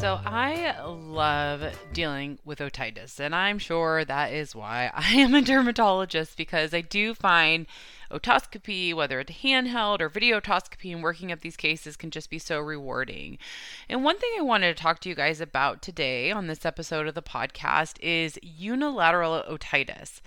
So I love dealing with otitis, and I'm sure that is why I am a dermatologist because I do find otoscopy, whether it's handheld or video otoscopy, and working up these cases can just be so rewarding. And one thing I wanted to talk to you guys about today on this episode of the podcast is unilateral otitis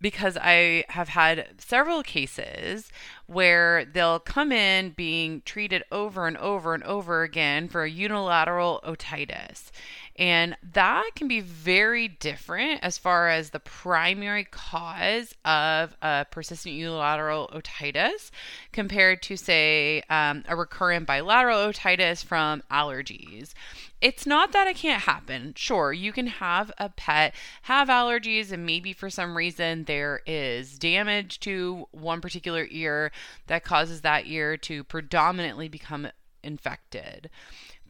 because I have had several cases where they'll come in being treated over and over and over again for a unilateral otitis. And that can be very different as far as the primary cause of a persistent unilateral otitis compared to, say, um, a recurrent bilateral otitis from allergies. It's not that it can't happen. Sure, you can have a pet have allergies, and maybe for some reason there is damage to one particular ear that causes that ear to predominantly become infected.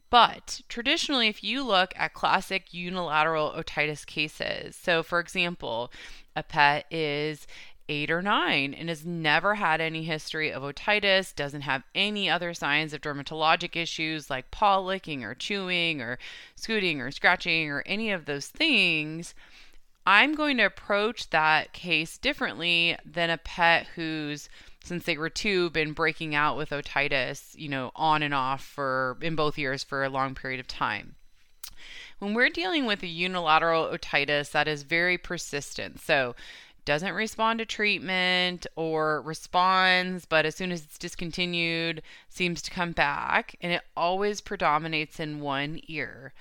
But traditionally, if you look at classic unilateral otitis cases, so for example, a pet is eight or nine and has never had any history of otitis, doesn't have any other signs of dermatologic issues like paw licking or chewing or scooting or scratching or any of those things, I'm going to approach that case differently than a pet who's since they were two been breaking out with otitis, you know, on and off for in both ears for a long period of time. When we're dealing with a unilateral otitis that is very persistent, so doesn't respond to treatment or responds, but as soon as it's discontinued, seems to come back, and it always predominates in one ear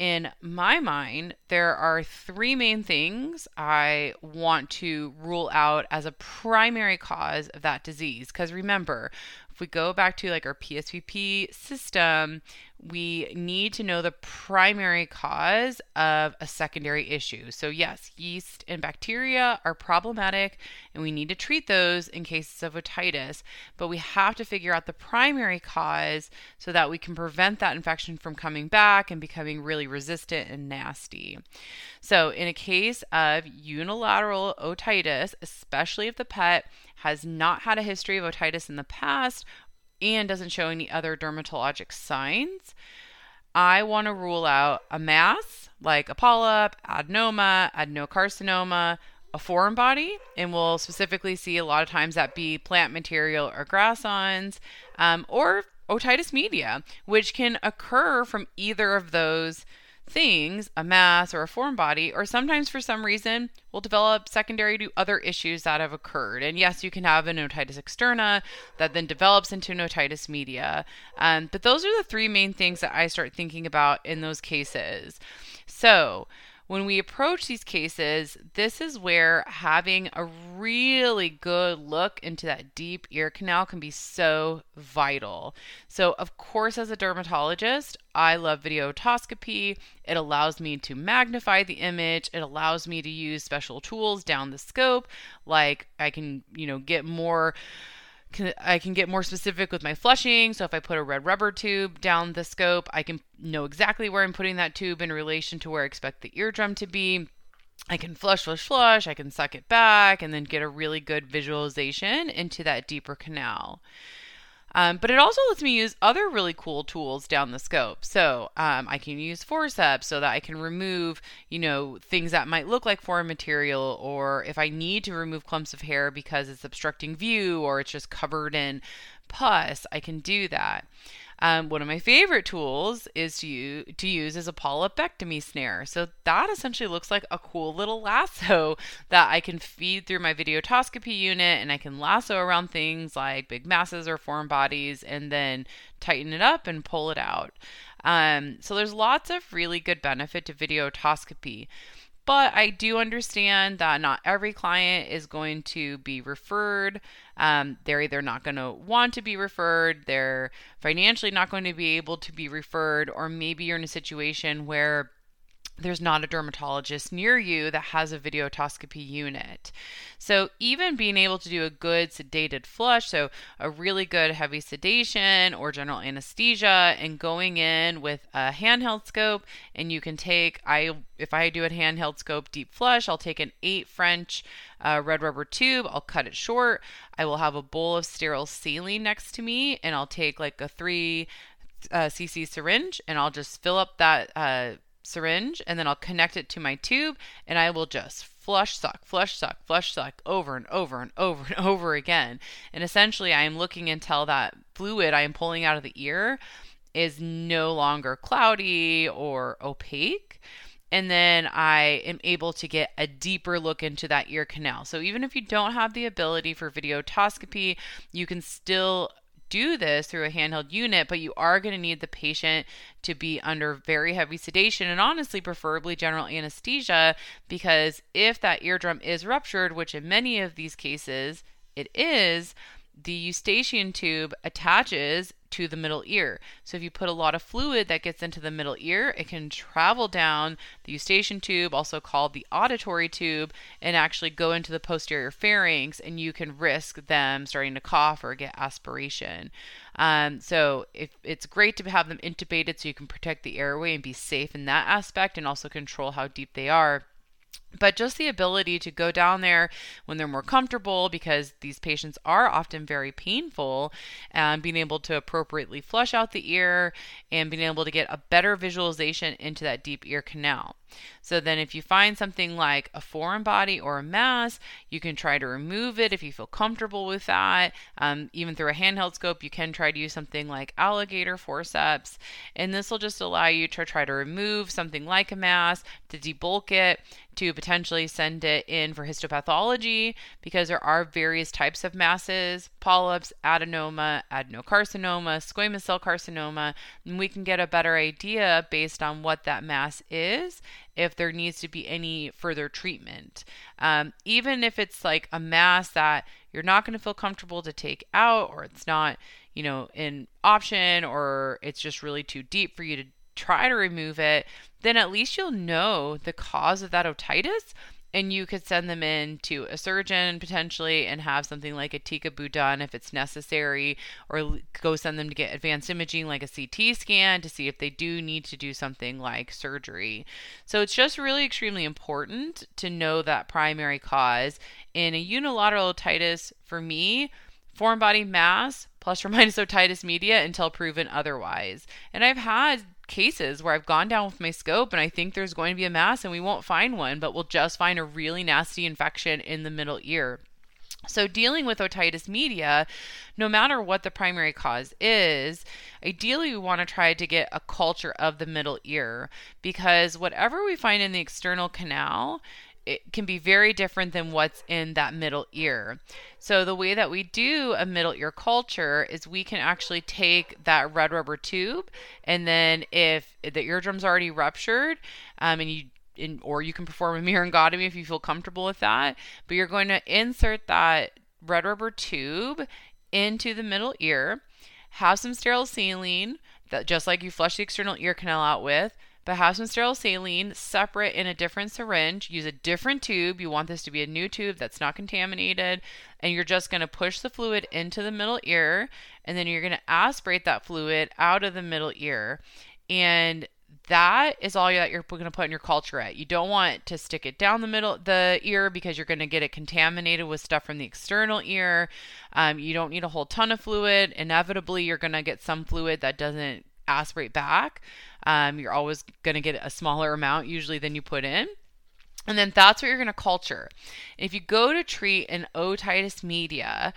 in my mind, there are three main things I want to rule out as a primary cause of that disease. Because remember, if we go back to like our PSPP system, we need to know the primary cause of a secondary issue. So, yes, yeast and bacteria are problematic and we need to treat those in cases of otitis, but we have to figure out the primary cause so that we can prevent that infection from coming back and becoming really resistant and nasty. So, in a case of unilateral otitis, especially if the pet has not had a history of otitis in the past and doesn't show any other dermatologic signs, I want to rule out a mass like a polyp, adenoma, adenocarcinoma, a foreign body, and we'll specifically see a lot of times that be plant material or grass awns, um, or otitis media, which can occur from either of those things, a mass or a foreign body, or sometimes for some reason will develop secondary to other issues that have occurred. And yes, you can have an otitis externa that then develops into an otitis media. Um, but those are the three main things that I start thinking about in those cases. So, when we approach these cases, this is where having a really good look into that deep ear canal can be so vital. So, of course, as a dermatologist, I love video otoscopy. It allows me to magnify the image. It allows me to use special tools down the scope, like I can, you know, get more can, I can get more specific with my flushing. So if I put a red rubber tube down the scope, I can know exactly where I'm putting that tube in relation to where I expect the eardrum to be. I can flush, flush, flush. I can suck it back and then get a really good visualization into that deeper canal. Um, but it also lets me use other really cool tools down the scope. So um, I can use forceps so that I can remove, you know, things that might look like foreign material, or if I need to remove clumps of hair because it's obstructing view or it's just covered in pus, I can do that. Um, one of my favorite tools is to to use is a polypectomy snare. So that essentially looks like a cool little lasso that I can feed through my videotoscopy unit and I can lasso around things like big masses or foreign bodies and then tighten it up and pull it out. Um, so there's lots of really good benefit to videotoscopy. But I do understand that not every client is going to be referred. Um, they're either not going to want to be referred, they're financially not going to be able to be referred, or maybe you're in a situation where there's not a dermatologist near you that has a videotoscopy unit. So, even being able to do a good sedated flush, so a really good heavy sedation or general anesthesia, and going in with a handheld scope, and you can take, I if I do a handheld scope deep flush, I'll take an eight French uh, red rubber tube, I'll cut it short. I will have a bowl of sterile saline next to me, and I'll take like a three uh, cc syringe, and I'll just fill up that. Uh, syringe and then I'll connect it to my tube and I will just flush suck, flush suck, flush suck over and over and over and over again. And essentially, I am looking until that fluid I am pulling out of the ear is no longer cloudy or opaque. And then I am able to get a deeper look into that ear canal. So even if you don't have the ability for videotoscopy, you can still do this through a handheld unit, but you are going to need the patient to be under very heavy sedation and honestly, preferably general anesthesia, because if that eardrum is ruptured, which in many of these cases it is, the eustachian tube attaches to the middle ear. So if you put a lot of fluid that gets into the middle ear, it can travel down the eustachian tube, also called the auditory tube, and actually go into the posterior pharynx, and you can risk them starting to cough or get aspiration. Um, so if, it's great to have them intubated so you can protect the airway and be safe in that aspect, and also control how deep they are but just the ability to go down there when they're more comfortable because these patients are often very painful and being able to appropriately flush out the ear and being able to get a better visualization into that deep ear canal so then, if you find something like a foreign body or a mass, you can try to remove it if you feel comfortable with that. Um, even through a handheld scope, you can try to use something like alligator forceps, and this will just allow you to try to remove something like a mass, to debulk it, to potentially send it in for histopathology because there are various types of masses polyps, adenoma, adenocarcinoma, squamous cell carcinoma, and we can get a better idea based on what that mass is if there needs to be any further treatment. Um, even if it's like a mass that you're not going to feel comfortable to take out, or it's not, you know, an option, or it's just really too deep for you to try to remove it, then at least you'll know the cause of that otitis and you could send them in to a surgeon potentially and have something like a TECA done if it's necessary, or go send them to get advanced imaging like a CT scan to see if they do need to do something like surgery. So it's just really extremely important to know that primary cause. In a unilateral otitis, for me, foreign body mass plus or minus otitis media until proven otherwise. And I've had cases where I've gone down with my scope and I think there's going to be a mass and we won't find one, but we'll just find a really nasty infection in the middle ear. So, dealing with otitis media, no matter what the primary cause is, ideally we want to try to get a culture of the middle ear because whatever we find in the external canal it can be very different than what's in that middle ear. So the way that we do a middle ear culture is we can actually take that red rubber tube, and then if the eardrum's already ruptured, um, and you in, or you can perform a myringotomy if you feel comfortable with that. But you're going to insert that red rubber tube into the middle ear, have some sterile saline that just like you flush the external ear canal out with, but have some sterile saline separate in a different syringe. Use a different tube. You want this to be a new tube that's not contaminated. And you're just going to push the fluid into the middle ear. And then you're going to aspirate that fluid out of the middle ear. And that is all that you're going to put in your culture at. You don't want to stick it down the middle the ear because you're going to get it contaminated with stuff from the external ear. Um, you don't need a whole ton of fluid. Inevitably, you're going to get some fluid that doesn't aspirate back. Um, you're always going to get a smaller amount usually than you put in. And then that's what you're going to culture. If you go to treat an otitis media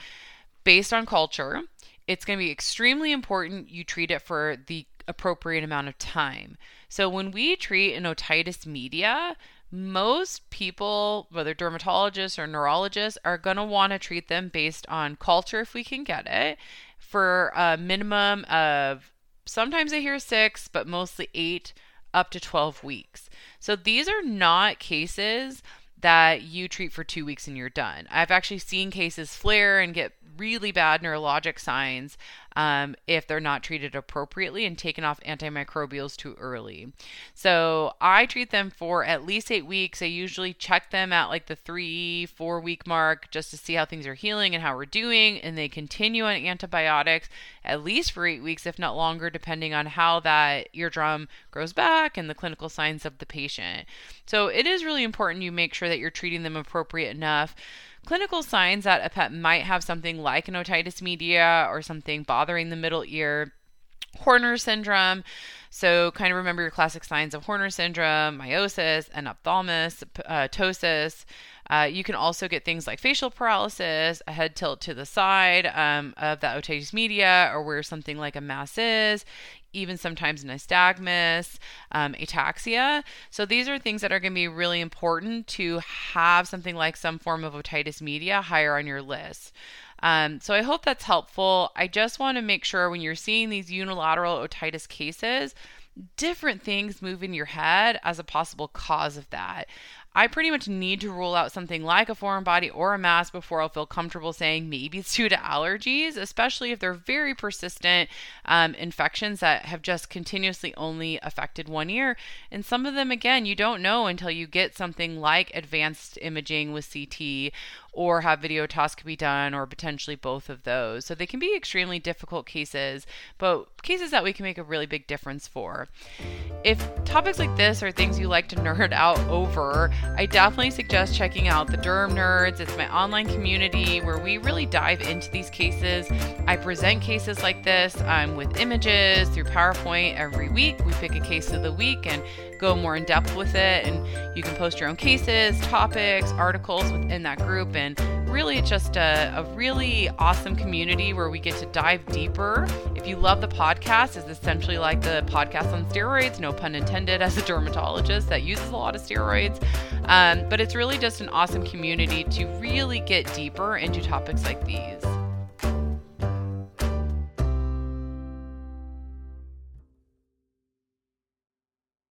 based on culture, it's going to be extremely important you treat it for the appropriate amount of time. So when we treat an otitis media, most people, whether dermatologists or neurologists, are going to want to treat them based on culture if we can get it for a minimum of sometimes I hear six, but mostly eight up to 12 weeks. So these are not cases that you treat for two weeks and you're done. I've actually seen cases flare and get really bad neurologic signs um, if they're not treated appropriately and taken off antimicrobials too early. So I treat them for at least eight weeks. I usually check them at like the three, four week mark just to see how things are healing and how we're doing. And they continue on antibiotics at least for eight weeks, if not longer, depending on how that eardrum grows back and the clinical signs of the patient. So it is really important you make sure that you're treating them appropriate enough clinical signs that a pet might have something like an otitis media or something bothering the middle ear. Horner syndrome. So, kind of remember your classic signs of Horner syndrome, miosis, enophthalmos, uh, ptosis. Uh, you can also get things like facial paralysis, a head tilt to the side um, of the otitis media, or where something like a mass is even sometimes nystagmus, um, ataxia. So these are things that are going to be really important to have something like some form of otitis media higher on your list. Um, so I hope that's helpful. I just want to make sure when you're seeing these unilateral otitis cases, different things move in your head as a possible cause of that. I pretty much need to rule out something like a foreign body or a mass before I'll feel comfortable saying maybe it's due to allergies, especially if they're very persistent um, infections that have just continuously only affected one ear. And some of them, again, you don't know until you get something like advanced imaging with CT or have videotoscopy done or potentially both of those. So they can be extremely difficult cases, but cases that we can make a really big difference for. If topics like this are things you like to nerd out over, I definitely suggest checking out the Derm Nerds. It's my online community where we really dive into these cases. I present cases like this um, with images through PowerPoint every week. We pick a case of the week and go more in depth with it. And you can post your own cases, topics, articles within that group. And really, it's just a, a really awesome community where we get to dive deeper. If you love the podcast, it's essentially like the podcast on steroids, no pun intended, as a dermatologist that uses a lot of steroids. Um, but it's really just an awesome community to really get deeper into topics like these.